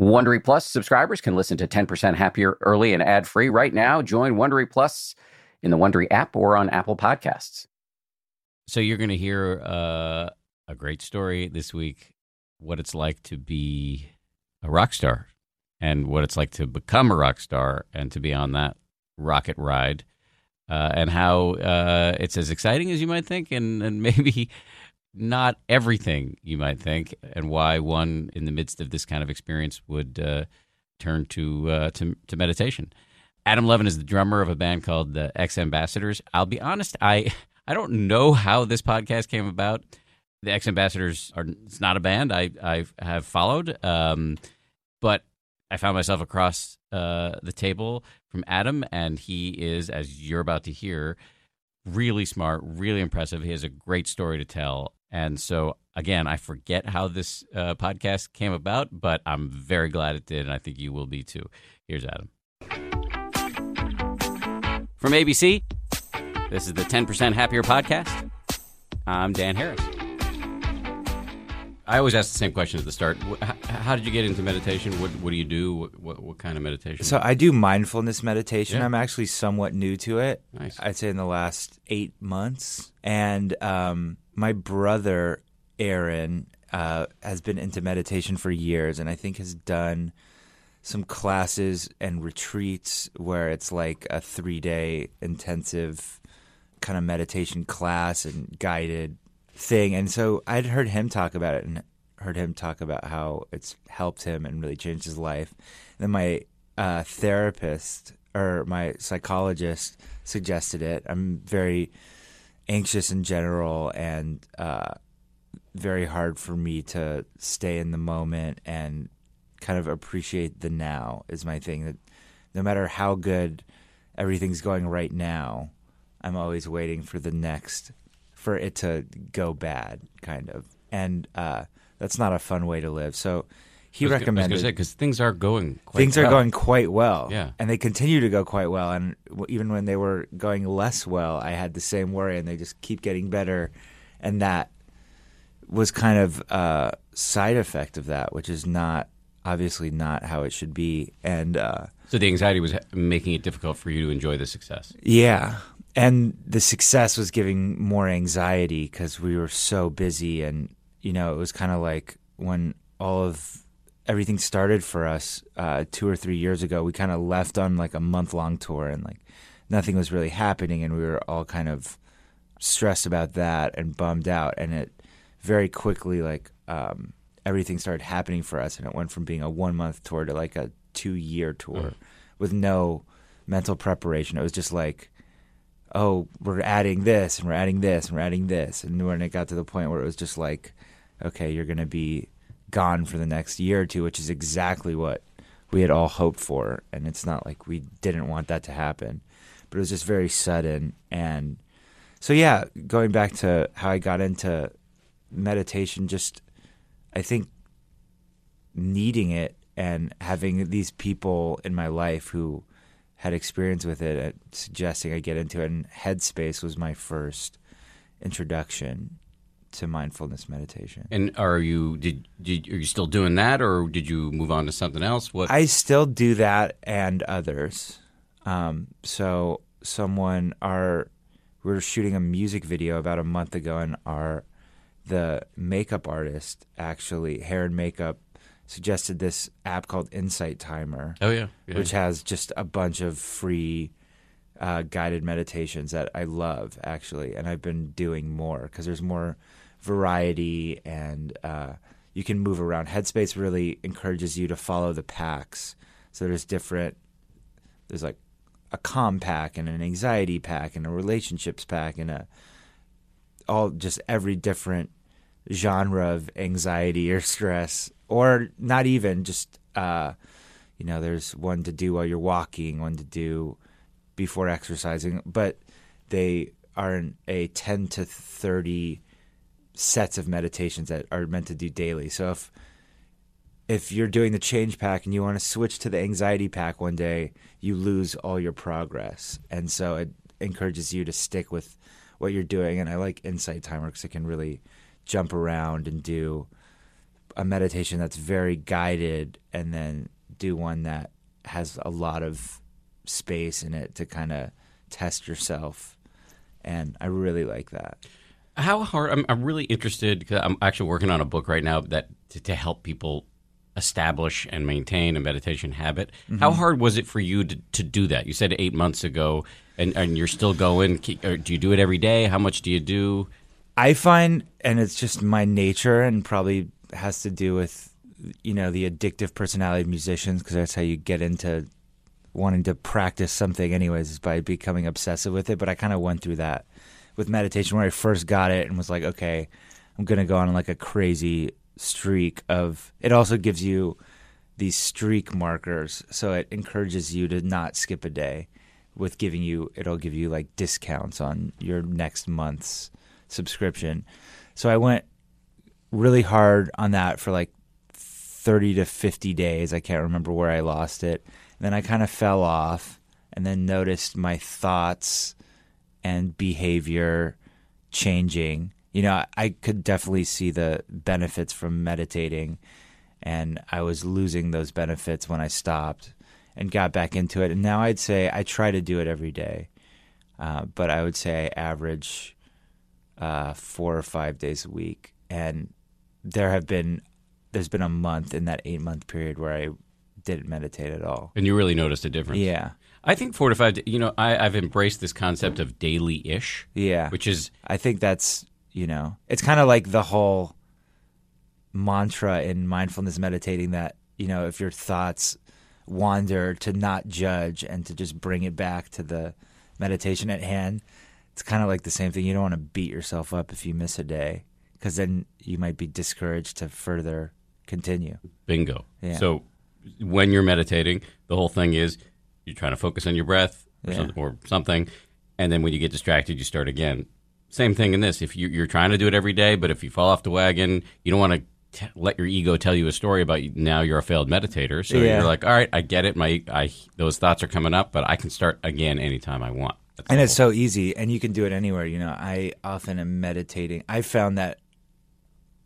Wondery Plus subscribers can listen to 10% Happier early and ad free right now. Join Wondery Plus in the Wondery app or on Apple Podcasts. So you're going to hear uh, a great story this week what it's like to be a rock star and what it's like to become a rock star and to be on that rocket ride uh, and how uh, it's as exciting as you might think and, and maybe not everything you might think and why one in the midst of this kind of experience would uh, turn to, uh, to, to meditation. Adam Levin is the drummer of a band called the X Ambassadors. I'll be honest, I I don't know how this podcast came about. The X Ambassadors are it's not a band I I have followed, um, but I found myself across uh, the table from Adam, and he is, as you're about to hear, really smart, really impressive. He has a great story to tell, and so again, I forget how this uh, podcast came about, but I'm very glad it did, and I think you will be too. Here's Adam. From ABC, this is the 10% Happier Podcast. I'm Dan Harris. I always ask the same question at the start. How did you get into meditation? What, what do you do? What, what, what, kind of meditation? So I do mindfulness meditation. Yeah. I'm actually somewhat new to it. Nice. I'd say in the last eight months. And um, my brother, Aaron, uh, has been into meditation for years and I think has done – some classes and retreats where it's like a three day intensive kind of meditation class and guided thing. And so I'd heard him talk about it and heard him talk about how it's helped him and really changed his life. And then my uh, therapist or my psychologist suggested it. I'm very anxious in general and uh, very hard for me to stay in the moment and kind of appreciate the now is my thing. That no matter how good everything's going right now, I'm always waiting for the next for it to go bad, kind of. And uh, that's not a fun way to live. So he I was, recommended because things are going things well. are going quite well. Yeah, and they continue to go quite well. And even when they were going less well, I had the same worry, and they just keep getting better. And that was kind of a side effect of that, which is not obviously not how it should be. And uh, so the anxiety was making it difficult for you to enjoy the success. Yeah. And the success was giving more anxiety because we were so busy. And, you know, it was kind of like when all of everything started for us uh, two or three years ago, we kind of left on like a month long tour and like nothing was really happening. And we were all kind of stressed about that and bummed out. And it very quickly, like, um, everything started happening for us, and it went from being a one month tour to like a two year tour mm. with no mental preparation. It was just like, oh, we're adding this and we're adding this and we're adding this, and when it got to the point where it was just like, okay, you're going to be gone for the next year or two, which is exactly what we had all hoped for, and it's not like we didn't want that to happen, but it was just very sudden and. So yeah, going back to how I got into meditation, just I think needing it and having these people in my life who had experience with it uh, suggesting I get into it. And Headspace was my first introduction to mindfulness meditation. And are you did, did are you still doing that, or did you move on to something else? What I still do that and others. Um, so someone our we were shooting a music video about a month ago, and our the makeup artist actually hair and makeup suggested this app called Insight Timer. Oh yeah, yeah. which has just a bunch of free uh, guided meditations that I love actually, and I've been doing more because there's more variety and uh, you can move around. Headspace really encourages you to follow the packs. So there's different. There's like a calm pack and an anxiety pack and a relationships pack and a all just every different genre of anxiety or stress, or not even just uh, you know, there's one to do while you're walking, one to do before exercising, but they are in a 10 to 30 sets of meditations that are meant to do daily. So if if you're doing the change pack and you want to switch to the anxiety pack one day, you lose all your progress. And so it encourages you to stick with what you're doing. And I like Insight Timer because it can really jump around and do a meditation that's very guided and then do one that has a lot of space in it to kind of test yourself. And I really like that. How hard? I'm, I'm really interested because I'm actually working on a book right now that to, to help people establish and maintain a meditation habit. How mm-hmm. hard was it for you to, to do that? You said eight months ago, and, and you're still going. Do you do it every day? How much do you do? I find, and it's just my nature, and probably has to do with, you know, the addictive personality of musicians, because that's how you get into wanting to practice something, anyways, is by becoming obsessive with it. But I kind of went through that with meditation where I first got it and was like, okay, I'm to go on like a crazy streak of. It also gives you these streak markers, so it encourages you to not skip a day. With giving you, it'll give you like discounts on your next month's subscription. So I went really hard on that for like 30 to 50 days. I can't remember where I lost it. And then I kind of fell off and then noticed my thoughts and behavior changing. You know, I, could definitely see the benefits from meditating, and I was losing those benefits when I stopped and got back into it. And now I'd say I try to do it every day, uh, but I would say I average uh, four or five days a week. And there have been, there's been a month in that eight month period where I didn't meditate at all. And you really noticed a difference. Yeah. I think four to five. You know, I, I've embraced this concept of daily-ish, Yeah. which is I think that's, you know, it's kind of like the whole mantra in mindfulness meditating that, you know, if your thoughts wander, to not judge and to just bring it back to the meditation at hand. It's kind of like the same thing. You don't want to beat yourself up if you miss a day because then you might be discouraged to further continue. bingo. Yeah. So when you're meditating, the whole thing is you're trying to focus on your breath or, Yeah. some, or something, and then when you get distracted, you start again. Same thing in this. If you, you're trying to do it every day, but if you fall off the wagon, you don't want to t- let your ego tell you a story about you, now you're a failed meditator. So Yeah. you're like, all right, I get it. My I those thoughts are coming up, but I can start again anytime I want. That's and it's so easy and you can do it anywhere you know i often am meditating i found that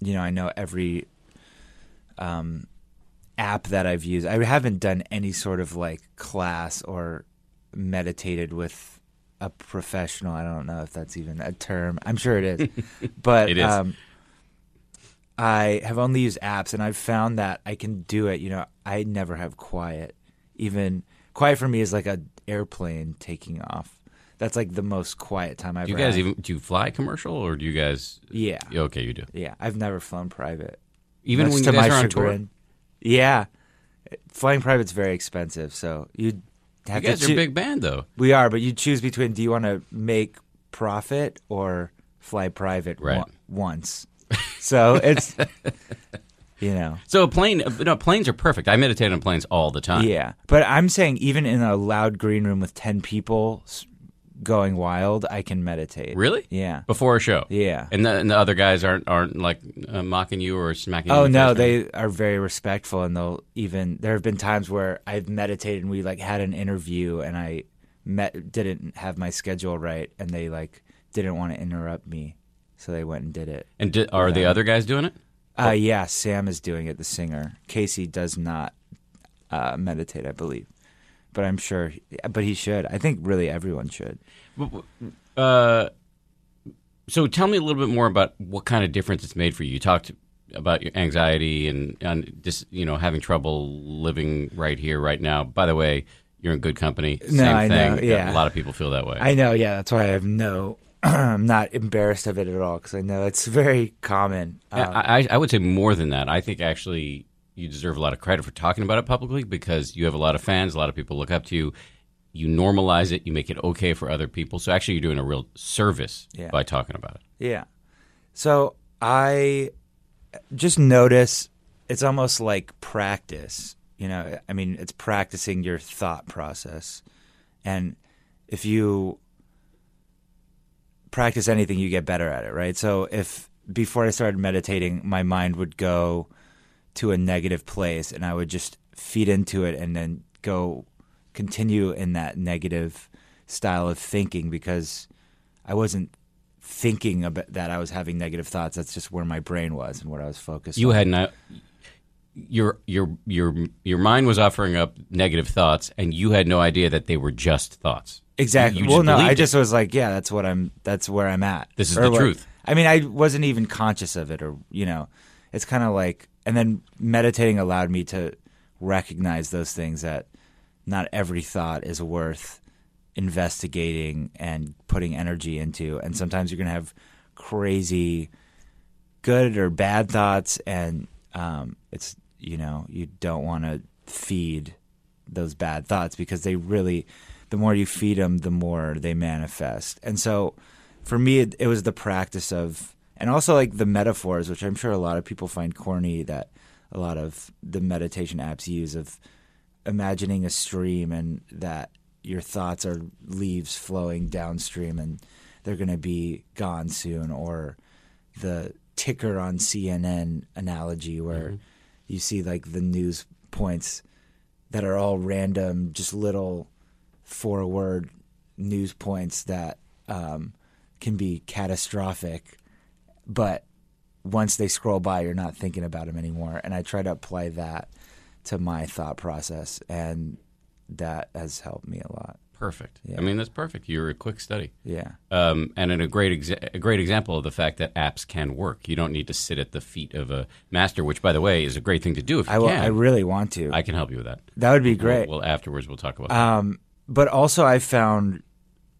you know i know every um app that i've used i haven't done any sort of like class or meditated with a professional i don't know if that's even a term i'm sure it is but It is. um i have only used apps and i've found that i can do it you know i never have quiet even quiet for me is like a airplane taking off that's like the most quiet time I've Do you guys had. even do you fly commercial or do you guys? Yeah, Okay, you do. yeah. I've never flown private. Even Much when you guys my are on tour. Yeah, flying private's very expensive, so you. Have you guys to. are a big band though. We are, but you choose between: do you want to make profit or fly private Right. on- once? So it's you know. So a plane, uh, no, planes are perfect. I meditate on planes all the time. Yeah, but I'm saying even in a loud green room with ten people going wild, I can meditate. Really? Yeah. Before a show. Yeah. And the, and the other guys aren't aren't like uh, mocking you or smacking you. Oh in the no, face or they are very respectful, and they'll even. There have been times where I've meditated and we like had an interview, and I met didn't have my schedule right, and they like didn't want to interrupt me, so they went and did it. And di- are the other guys doing it? Uh, yeah, Sam is doing it. The singer Casey does not uh, meditate, I believe, but I'm sure. But he should. I think really everyone should. Uh, so tell me a little bit more about what kind of difference it's made for you. You talked about your anxiety and and just you know having trouble living right here, right now. By the way, you're in good company. No, Same I know, yeah. a lot of people feel that way. I know. Yeah, that's why I have no. I'm not embarrassed of it at all because I know it's very common. Um, I, I, I would say more than that. I think actually you deserve a lot of credit for talking about it publicly because you have a lot of fans. A lot of people look up to you. You normalize it. You make it okay for other people. So actually, you're doing a real service Yeah. by talking about it. Yeah. So I just notice it's almost like practice. You know, I mean, it's practicing your thought process. And if you practice anything, you get better at it, right? So if before I started meditating, my mind would go to a negative place and I would just feed into it and then go continue in that negative style of thinking because I wasn't thinking about that I was having negative thoughts. That's just where my brain was and what I was focused. You on. had not. Your your your your mind was offering up negative thoughts, and you had no idea that they were just thoughts. Exactly. You well, no, I just was like, yeah, that's what I'm. That's where I'm at. This is Or the what- truth. I mean, I wasn't even conscious of it, or you know, it's kind of like, and then meditating allowed me to recognize those things that not every thought is worth investigating and putting energy into, and sometimes you're gonna have crazy, good or bad thoughts, and um, it's you know, you don't want to feed those bad thoughts because they really the more you feed them the more they manifest. And so for me it, it was the practice of and also like the metaphors which i'm sure a lot of people find corny that a lot of the meditation apps use of imagining a stream and that your thoughts are leaves flowing downstream and they're going to be gone soon or the ticker on cnn analogy where you see like the news points that are all random, just little four word news points that um, can be catastrophic. But once they scroll by, you're not thinking about them anymore. And I try to apply that to my thought process, and that has helped me a lot. Perfect. Yeah. I mean, that's perfect. You're a quick study. Yeah. um, and in a great exa- a great example of the fact that apps can work. You don't need to sit at the feet of a master, which, by the way, is a great thing to do if you I, will, can. I really want to. I can help you with that. that would be We'll- great. Well, afterwards we'll talk about that. Um, but also, I found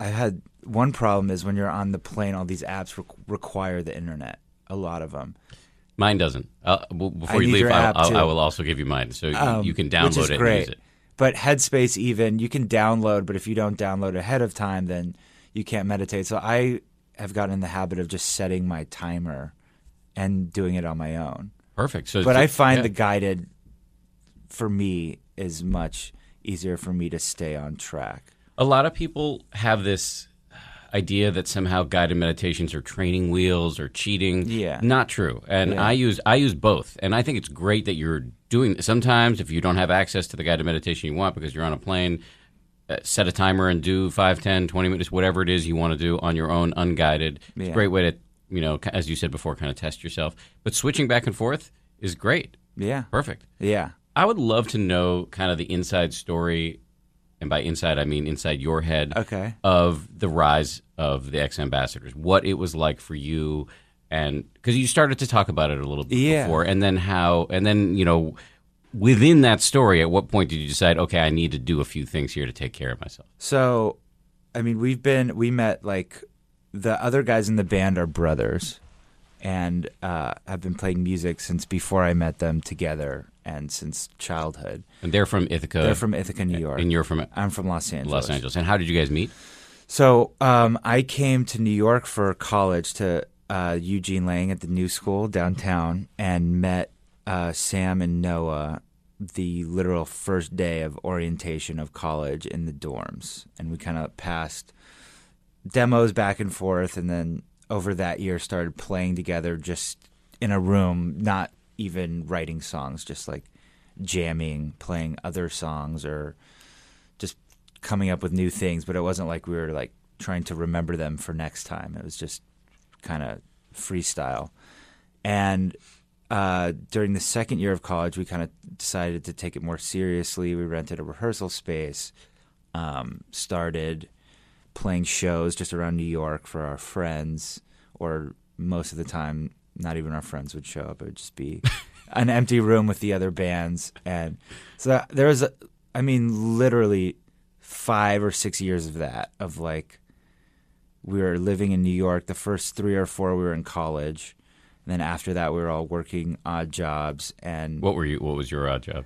I had one problem is when you're on the plane, all these apps re- require the internet. A lot of them. Mine doesn't. Uh, well, before I you leave, I'll, I'll. I will also give you mine, so you, Um, you can download it great. and use it. But Headspace, even you can download, but if you don't download ahead of time, then you can't meditate. So I have gotten in the habit of just setting my timer and doing it on my own. Perfect. So, But I find yeah. the guided, for me, is much easier for me to stay on track. a lot of people have this idea that somehow guided meditations are training wheels or cheating. Yeah. not true. And Yeah. I use I use both, and I think it's great that you're doing. Sometimes, if you don't have access to the guided meditation you want because you're on a plane, uh, set a timer and do 5, 10, 20 minutes, whatever it is you want to do on your own, unguided. It's a great way to you know, as you said before, kind of test yourself. But switching back and forth is great. Yeah. Perfect. Yeah. I would love to know kind of the inside story, and by inside I mean inside your head Okay. of the rise of the X Ambassadors. What it was like for you, and because you started to talk about it a little bit Yeah. before, and then how, and then you know, within that story, at what point did you decide, okay, I need to do a few things here to take care of myself? So, I mean, we've been we met like the other guys in the band are brothers, and uh, have been playing music since before I met them together, and since childhood. And they're from Ithaca. They're from Ithaca, New York. and you're from I'm from Los Angeles. Los Angeles. And how did you guys meet? So um, I came to New York for college to uh, Eugene Lang at the New School downtown, and met uh, Sam and Noah the literal first day of orientation of college in the dorms, and we kind of passed demos back and forth, and then over that year started playing together just in a room, not even writing songs, just like jamming, playing other songs or just coming up with new things, but it wasn't like we were like trying to remember them for next time. It was just kind of freestyle. And uh, during the second year of college, we kind of decided to take it more seriously. We rented a rehearsal space, um, started playing shows just around New York for our friends, or most of the time, not even our friends would show up. It would just be an empty room with the other bands. And so that, there was, a, I mean, literally five or six years of that, of like, we were living in New York. The first three or four, we were in college. And then after that, we were all working odd jobs. And What were you? What was your odd job?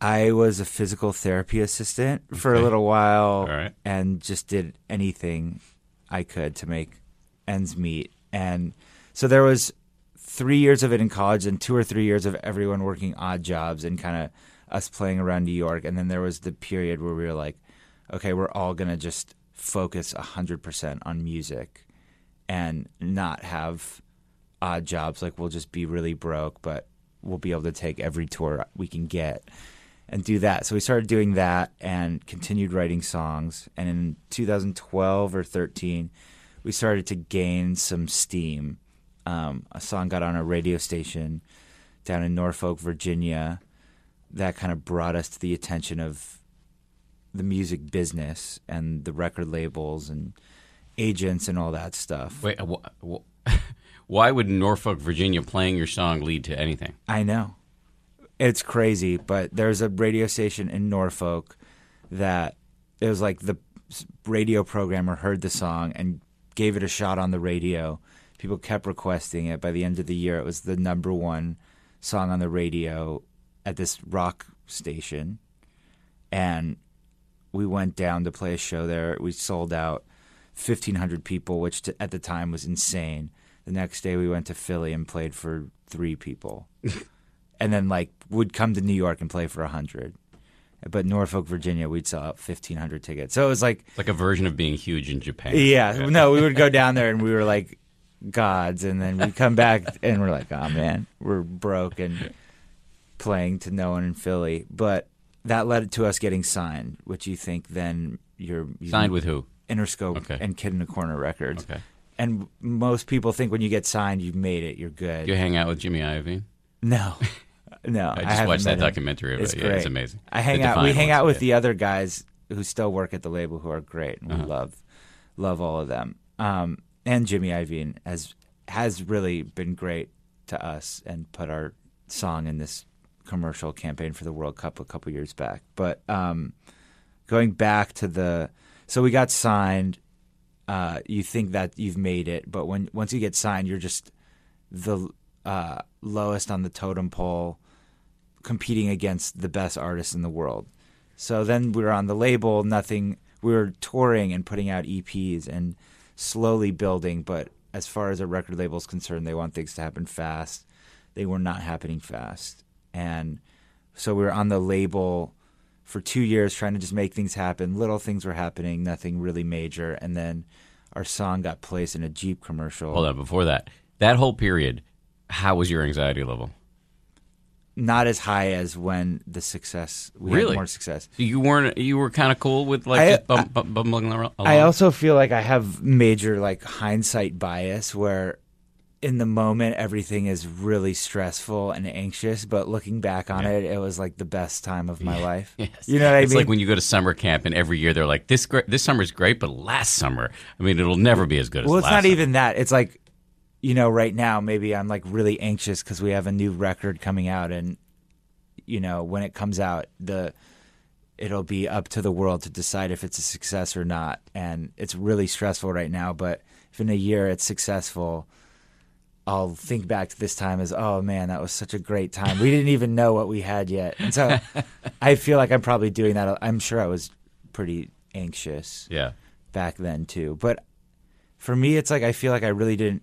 I was a physical therapy assistant for a little while right. and just did anything I could to make ends meet. And so there was three years of it in college and two or three years of everyone working odd jobs and kind of us playing around New York. And then there was the period where we were like, okay, we're all going to just focus 100% on music and not have odd jobs. Like we'll just be really broke, but we'll be able to take every tour we can get and do that. So we started doing that and continued writing songs. And in 2012 or 13, we started to gain some steam. Um, a song got on a radio station down in Norfolk, Virginia, that kind of brought us to the attention of the music business and the record labels and agents and all that stuff. Wait, wh- wh- why would Norfolk, Virginia, playing your song lead to anything? I know. It's crazy, but there's a radio station in Norfolk that it was like the radio programmer heard the song and gave it a shot on the radio. People kept requesting it. By the end of the year, it was the number one song on the radio at this rock station. And we went down to play a show there. We sold out 1,500 people, which t- at the time was insane. The next day, we went to Philly and played for three people. and then, like, would come to New York and play for a 100. But Norfolk, Virginia, we'd sell out 1,500 tickets. So it was like, like a version of being huge in Japan. yeah, no, we would go down there and we were like gods, and then we'd come back and we're like, oh man, we're broke and playing to no one in Philly. But that led to us getting signed, which you think then you're Signed with who? Interscope Okay. and Kid in the Corner Records. Okay. And most people think when you get signed, you've made it, you're good. You hang out with Jimmy Iovine? No, no, I just haven't watched that documentary of It's it. Yeah, it's amazing. I hang out. We hang ones, out with yeah. the other guys who still work at the label who are great, and Uh-huh. we love love all of them. Um, and Jimmy Iovine has has really been great to us and put our song in this commercial campaign for the World Cup a couple years back. But um, going back to the, so we got signed. Uh, you think that you've made it, but when once you get signed, you're just the uh, lowest on the totem pole, competing against the best artists in the world. So then we were on the label, nothing. We were touring and putting out EPs and slowly building. But as far as a record label is concerned, they want things to happen fast. They were not happening fast, and so we were on the label for two years trying to just make things happen. Little things were happening, nothing really major, and then our song got placed in a Jeep commercial. Hold on. Before that, that whole period, how was your anxiety level? Not as high as when the success we Really? had more success. So you weren't. You were kind of cool with like I- just uh, bum, bum, bumbling along. I also feel like I have major like hindsight bias where in the moment everything is really stressful and anxious, but looking back on Yeah. it, it was like the best time of my life. Yes. You know what I it's mean? like when you go to summer camp and every year they're like, this gr- this summer's great, but last summer, I mean, it'll never be as good as well, it's last not summer. even that. It's like, you know, right now maybe I'm like really anxious because we have a new record coming out, and you know, when it comes out, the it'll be up to the world to decide if it's a success or not, and it's really stressful right now. But if in a year it's successful, I'll think back to this time as, oh man, that was such a great time. We didn't even know what we had yet, and so I feel like I'm probably doing that. I'm sure I was pretty anxious Yeah. back then too. But for me, it's like I feel like I really didn't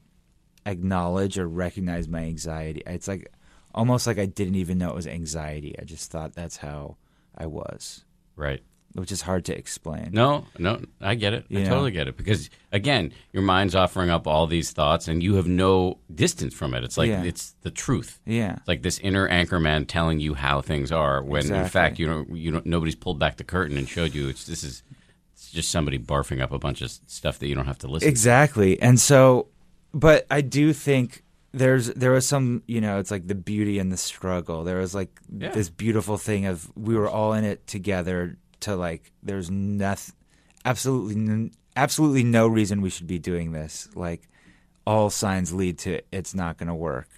acknowledge or recognize my anxiety. It's like almost like I didn't even know it was anxiety. I just thought that's how I was, Right. which is hard to explain. No, no, I get it. I know? totally get it because again, your mind's offering up all these thoughts, and you have no distance from it. It's like Yeah. it's the truth. Yeah. It's like this inner anchor man telling you how things are, when in fact you don't. You don't. Nobody's pulled back the curtain and showed you. It's this is. It's just somebody barfing up a bunch of stuff that you don't have to listen. To. Exactly. And so, but I do think there's there was some you know it's like the beauty and the struggle. There was like Yeah. this beautiful thing of we were all in it together. To like, there's nothing, absolutely, n- absolutely no reason we should be doing this. Like, all signs lead to it's not going to work,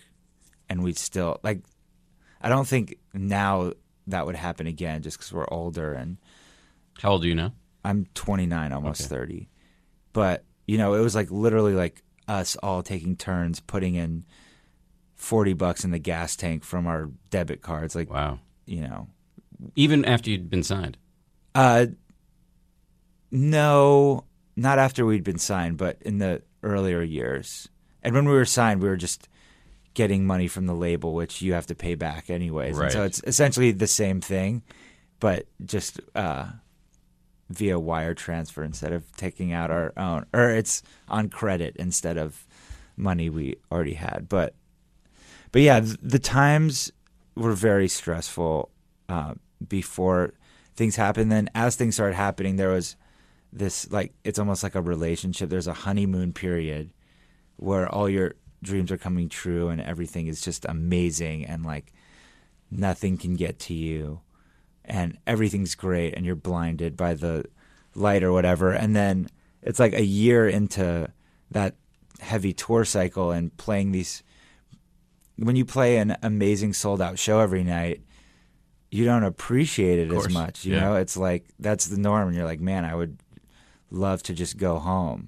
and we still like. I don't think now that would happen again just because we're older and How old are you now? I'm 29, almost Okay. 30. But, you know, it was like literally like us all taking turns putting in 40 bucks in the gas tank from our debit cards. Like, Wow. you know, Even after you'd been signed. uh, no, not after we'd been signed, but in the earlier years. And when we were signed, we were just getting money from the label, which you have to pay back anyways. And so it's essentially the same thing, but just uh, via wire transfer instead of taking out our own, or it's on credit instead of money we already had. But but yeah, the times were very stressful uh, before things happened. Then as things started happening, there was this like it's almost like a relationship. There's a honeymoon period where all your dreams are coming true and everything is just amazing and like nothing can get to you and everything's great and you're blinded by the light or whatever. And then it's like a year into that heavy tour cycle and playing these when you play an amazing sold out show every night you don't appreciate it as much you yeah. know? It's like that's the norm and you're like man i would love to just go home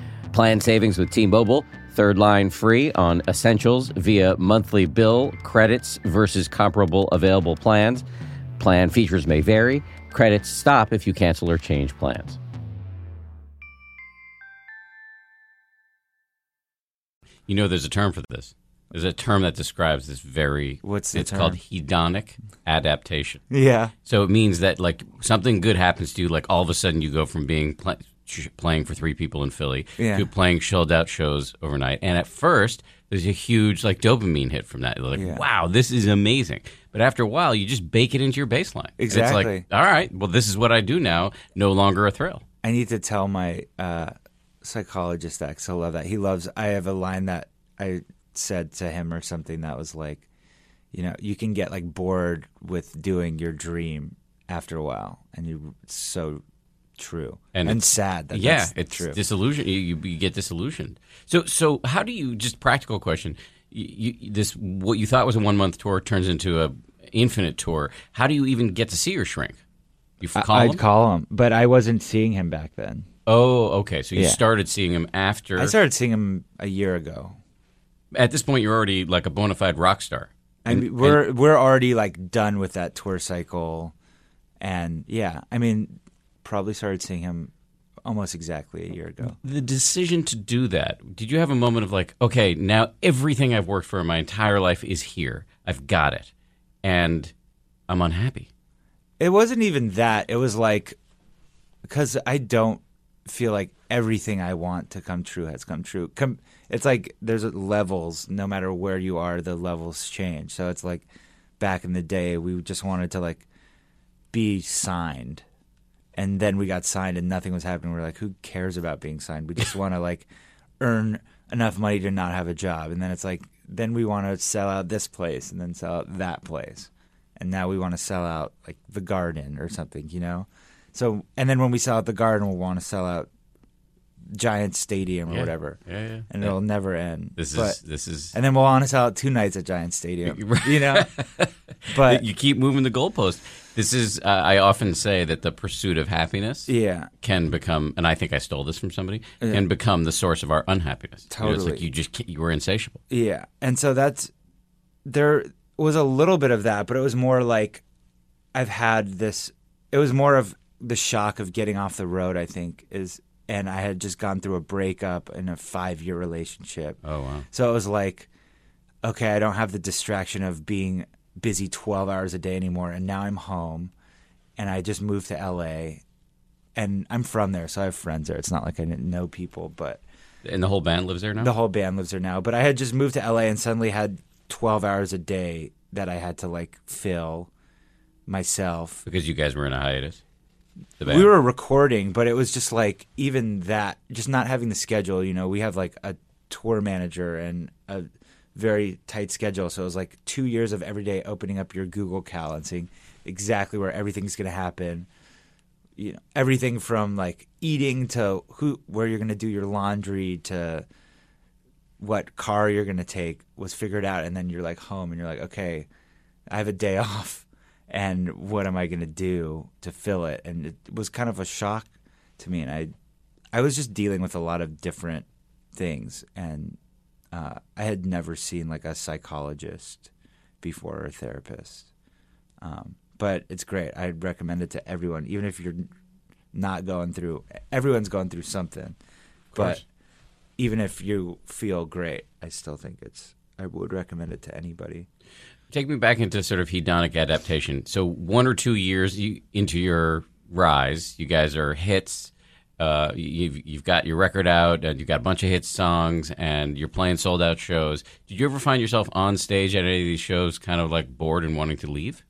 Plan savings with T-Mobile. Third line free on essentials via monthly bill credits versus comparable available plans. Plan features may vary. Credits stop if you cancel or change plans. You know, there's a term for this. There's a term that describes this very. What's the It's called hedonic adaptation. yeah So it means that like something good happens to you, like all of a sudden you go from being pl- sh- playing for three people in Philly Yeah. to playing chilled out shows overnight. And at first, there's a huge like dopamine hit from that. You're like, Yeah. wow, this is amazing. But after a while, you just bake it into your baseline. Exactly. It's like, all right, well, this is what I do now. No longer a thrill. I need to tell my uh, psychologist that 'cause he'll love that. He loves. I have a line that I said to him or something that was like, you know, you can get like bored with doing your dream after a while, and you so true And and, sad that yeah, that's it's true. disillusion. You, you, get disillusioned. So, so how do you? Just practical question. You, you, this what you thought was a one month tour turns into a infinite tour. How do you even get to see your shrink? You call I'd him? call him, but I wasn't seeing him back then. Oh, okay. So you Yeah. started seeing him after. I started seeing him a year ago. At this point, you're already like a bona fide rock star. I And- mean, we're we're already like done with that tour cycle, and yeah, I mean, probably started seeing him almost exactly a year ago. the decision to do that. Did you have a moment of like, okay, now everything I've worked for in my entire life is here. I've got it, and I'm unhappy. It wasn't even that. It was like because I don't feel like everything I want to come true has come true. Come, it's like there's levels. No matter where you are, the levels change. So it's like back in the day, we just wanted to like be signed, and then we got signed, and nothing was happening. We're like, who cares about being signed? We just want to like earn enough money to not have a job, and then it's like then we want to sell out this place, and then sell out that place and now we want to sell out like the garden or something, you know. So and then when we sell out the garden, we'll want to sell out Giant Stadium or Yeah. whatever, Yeah, yeah. and Yeah. it'll never end. This But- is this is. and then we'll want to sell out two nights at Giant Stadium, you know. But you keep moving the goalpost. This is. Uh, I often say that the pursuit of happiness yeah, can become, and I think I stole this from somebody, can become the source of our unhappiness. You know, it's like you just you were insatiable. Yeah. And so that's there was a little bit of that, but it was more like I've had this it was more of the shock of getting off the road, I think, is and I had just gone through a breakup in a 5-year relationship. Oh wow. So it was like okay, I don't have the distraction of being busy 12 hours a day anymore and now I'm home and I just moved to LA and I'm from there, so I have friends there. It's not like I didn't know people, but And the whole band lives there now. the whole band lives there now. But I had just moved to LA and suddenly had 12 hours a day that I had to like fill myself. because you guys were in a hiatus. The band. We were recording, but it was just like even that, just not having the schedule. You know, we have like a tour manager and a very tight schedule. So it was like two years of every day opening up your Google Cal and seeing exactly where everything's going to happen. You know, everything from like eating to who, where you're going to do your laundry to what car you're going to take was figured out and then you're like home and you're like okay i have a day off and what am i going to do to fill it and it was kind of a shock to me and i i was just dealing with a lot of different things and uh, i had never seen like a psychologist before or a therapist um, but it's great i'd recommend it to everyone even if you're not going through everyone's going through something but even if you feel great, I still think it's. I would recommend it to anybody. Take me back into sort of hedonic adaptation. So one or two years you, into your rise, you guys are hits. Uh, you've you've got your record out, and you've got a bunch of hit songs, and you're playing sold out shows. Did you ever find yourself on stage at any of these shows, kind of like bored and wanting to leave?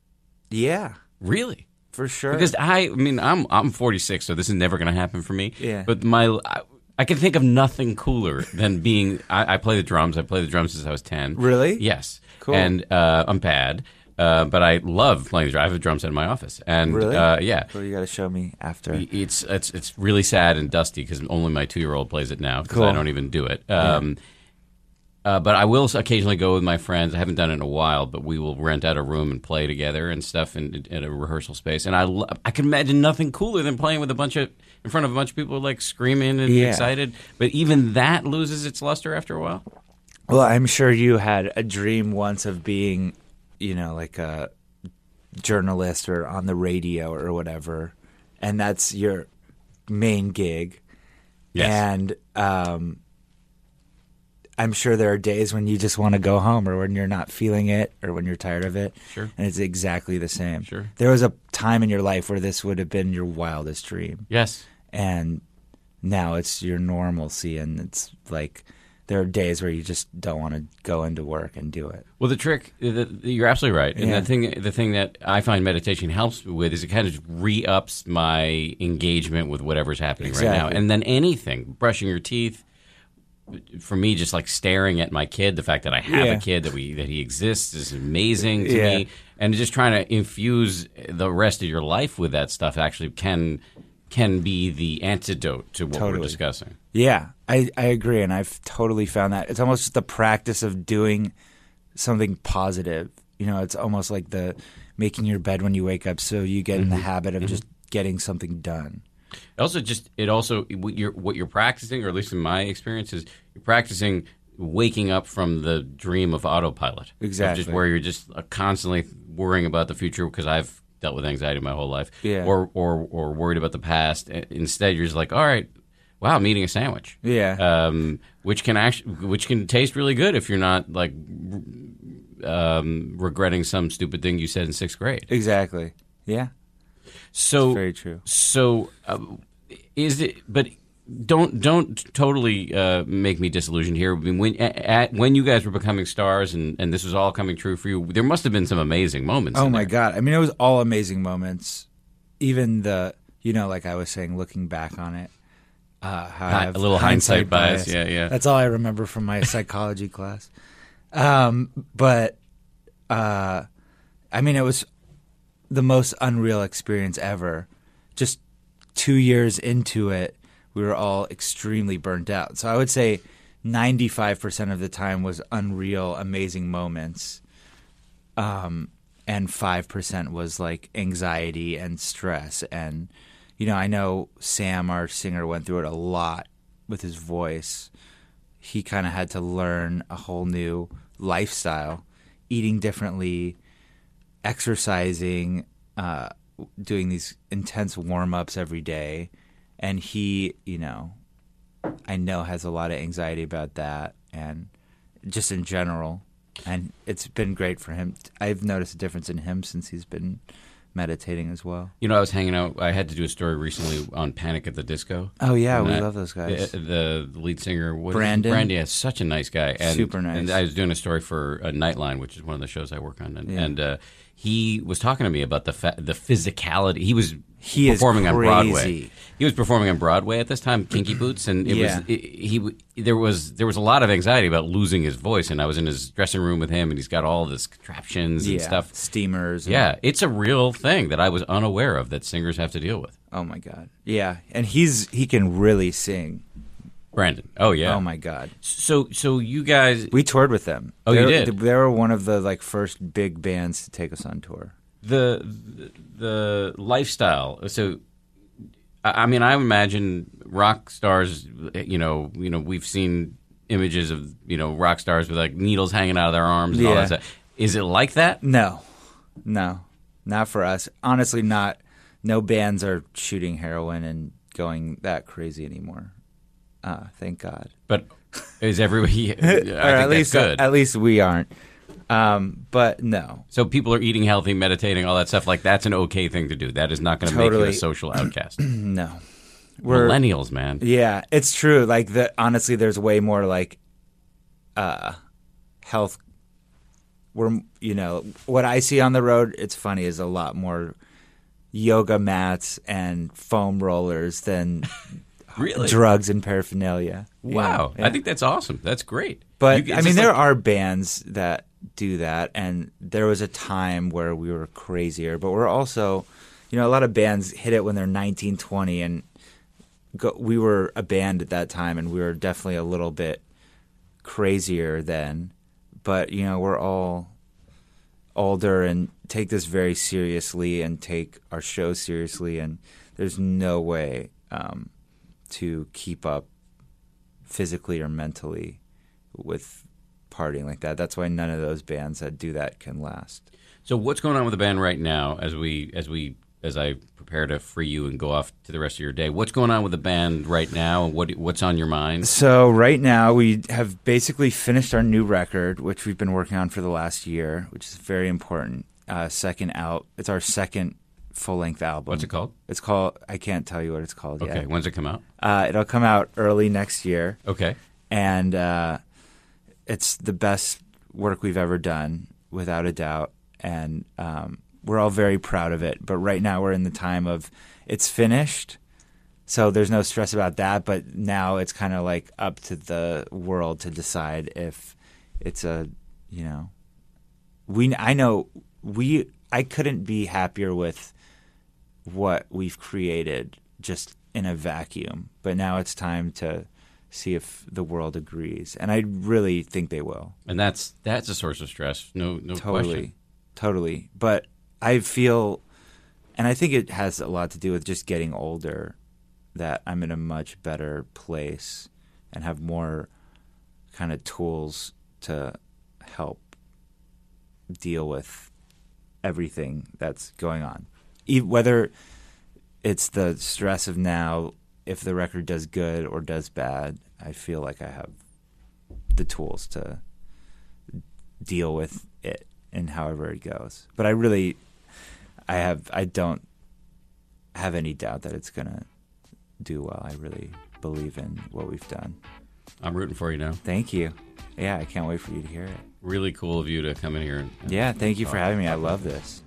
Yeah, Really? for sure. Because I, I mean, I'm I'm 46, so this is never going to happen for me. Yeah. But my, I, I can think of nothing cooler than being. I, I play the drums. I play the drums since I was 10. Really? Yes. Cool. And uh, I'm bad, uh, but I love playing the drums. I have a drum set in my office, and Really? uh, yeah. Well, you got to show me after. It's it's it's really sad and dusty because only my two year old plays it now because I don't even do it. Um, uh, but I will occasionally go with my friends. I haven't done it in a while, but we will rent out a room and play together and stuff in, in a rehearsal space. And I lo- I can imagine nothing cooler than playing with a bunch of in front of a bunch of people like screaming and Yeah. excited. But even that loses its luster after a while. Well, I'm sure you had a dream once of being, you know, like a journalist or on the radio or whatever, and that's your main gig. Yes. And um, I'm sure there are days when you just want to go home or when you're not feeling it or when you're tired of it. Sure. And it's exactly the same. Sure. There was a time in your life where this would have been your wildest dream. Yes. And now it's your normalcy. And it's like there are days where you just don't want to go into work and do it. Well, the trick, the, the, you're absolutely right. And Yeah. the thing, the thing that I find meditation helps with is it kind of re-ups my engagement with whatever's happening right now. And then anything, brushing your teeth, for me, just like staring at my kid, the fact that I have Yeah. a kid that we that he exists is amazing to Yeah. me. And just trying to infuse the rest of your life with that stuff actually can can be the antidote to what we're discussing. Yeah, I, I agree, and I've totally found that it's almost just the practice of doing something positive. You know, it's almost like the making your bed when you wake up, so you get in the habit of just getting something done. Also, just it also what you're what you're practicing, or at least in my experience, is you're practicing waking up from the dream of autopilot. Exactly. just where you're just uh, constantly worrying about the future because I've dealt with anxiety my whole life. Yeah. Or or or worried about the past. Instead, you're just like, all right, wow, I'm eating a sandwich. Yeah, Um, which can actually, which can taste really good if you're not like um, regretting some stupid thing you said in sixth grade. exactly. Yeah, So very true. so, uh, is it? But don't don't totally uh, make me disillusioned here. I mean, when at, when you guys were becoming stars and, and this was all coming true for you, there must have been some amazing moments. Oh my there. god! I mean, it was all amazing moments. Even the, you know, like I was saying, looking back on it, uh, how I have a little hindsight bias. Yeah, yeah. That's all I remember from my psychology class. Um, but uh, I mean, it was the most unreal experience ever. Just two years into it, we were all extremely burnt out. So I would say 95% of the time was unreal, amazing moments. Um, and 5% was like anxiety and stress. And, you know, I know Sam, our singer, went through it a lot with his voice. He kind of had to learn a whole new lifestyle, eating differently, exercising, uh, doing these intense warm ups every day. And he, you know, I know has a lot of anxiety about that and just in general. And it's been great for him. I've noticed a difference in him since he's been meditating as well. You know, I was hanging out. I had to do a story recently on Panic at the Disco. Oh yeah, And we I- love those guys. The, the lead singer, what is it? Brandon? Brandon, yeah, such a nice guy, and, Super nice. And I was doing a story for uh, Nightline, which is one of the shows I work on, and, Yeah. and uh, he was talking to me about the fa- the physicality. He was He is performing on Broadway. crazy. He was performing on Broadway at this time, Kinky Boots, and it Yeah. was it, he. There was there was a lot of anxiety about losing his voice, and I was in his dressing room with him, and he's got all this contraptions and yeah, stuff. steamers. and- Yeah, it's a real thing that I was unaware of that singers have to deal with. Oh my god. Yeah, and he's he can really sing. Brandon. Oh yeah. Oh my god. So so you guys We toured with them. Oh, you They- did? They were one of the like first big bands to take us on tour. The the lifestyle. So I mean, I imagine rock stars. You know, you know, we've seen images of you know rock stars with like needles hanging out of their arms and all Yeah. that stuff. Is it like that? No, no, not for us. Honestly, not. No bands are shooting heroin and going that crazy anymore. Uh, thank God. But is everybody? I think or at that's least, good. at least we aren't. Um, but no, so people are eating healthy, meditating, all that stuff. Like that's an okay thing to do. That is not going to make you a social outcast. no. We're Millennials, man. yeah, it's true. Like the honestly, there's way more like uh, health. We're you know what I see on the road. It's funny is a lot more yoga mats and foam rollers than Really? drugs and paraphernalia. Wow. yeah. I think that's awesome. That's great. But You- I mean, there like- are bands that do that, and there was a time where we were crazier. But we're also, you know, a lot of bands hit it when they're 19, 20, and go, we were a band at that time, and we were definitely a little bit crazier then. But you know, we're all older and take this very seriously and take our show seriously, and there's no way um, to keep up physically or mentally with partying like that. That's why none of those bands that do that can last. So what's going on with the band right now as we as we as I prepare to free you and go off to the rest of your day? What's going on with the band right now? What what's on your mind? So right now we have basically finished our new record, which we've been working on for the last year, which is very important. Uh, second out, it's our second full length album. What's it called? It's called. I can't tell you what it's called Okay, yet. when's it come out? Uh, it'll come out early next year. Okay. and uh, it's the best work we've ever done, without a doubt. And um, we're all very proud of it. But right now, we're in the time of it's finished, so there's no stress about that. But now it's kind of like up to the world to decide if it's a, you know, we. I know we. I couldn't be happier with what we've created just in a vacuum. But now it's time to see if the world agrees, and I really think they will. And that's that's a source of stress. No no Totally, question. totally. But I feel, and I think it has a lot to do with just getting older, that I'm in a much better place and have more kind of tools to help deal with everything that's going on. Whether it's the stress of now, if the record does good or does bad, I feel like I have the tools to deal with it and however it goes. But I really, I have, I don't have any doubt that it's gonna do well. I really believe in what we've done. I'm rooting for you now. Thank you. Yeah, I can't wait for you to hear it. Really cool of you to come in here and Yeah, thank you for having me. I love this.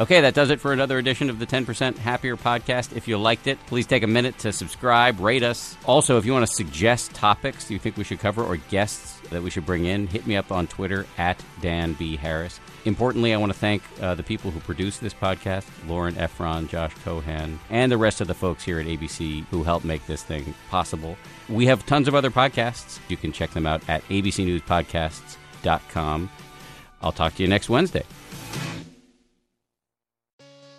Okay, that does it for another edition of the 10% Happier podcast. If you liked it, please take a minute to subscribe, rate us. Also, if you want to suggest topics you think we should cover or guests that we should bring in, hit me up on Twitter at Dan B. Harris. Importantly, I want to thank uh, the people who produce this podcast Lauren Efron, Josh Cohan, and the rest of the folks here at ABC who help make this thing possible. We have tons of other podcasts. You can check them out at abcnewspodcasts.com. I'll talk to you next Wednesday.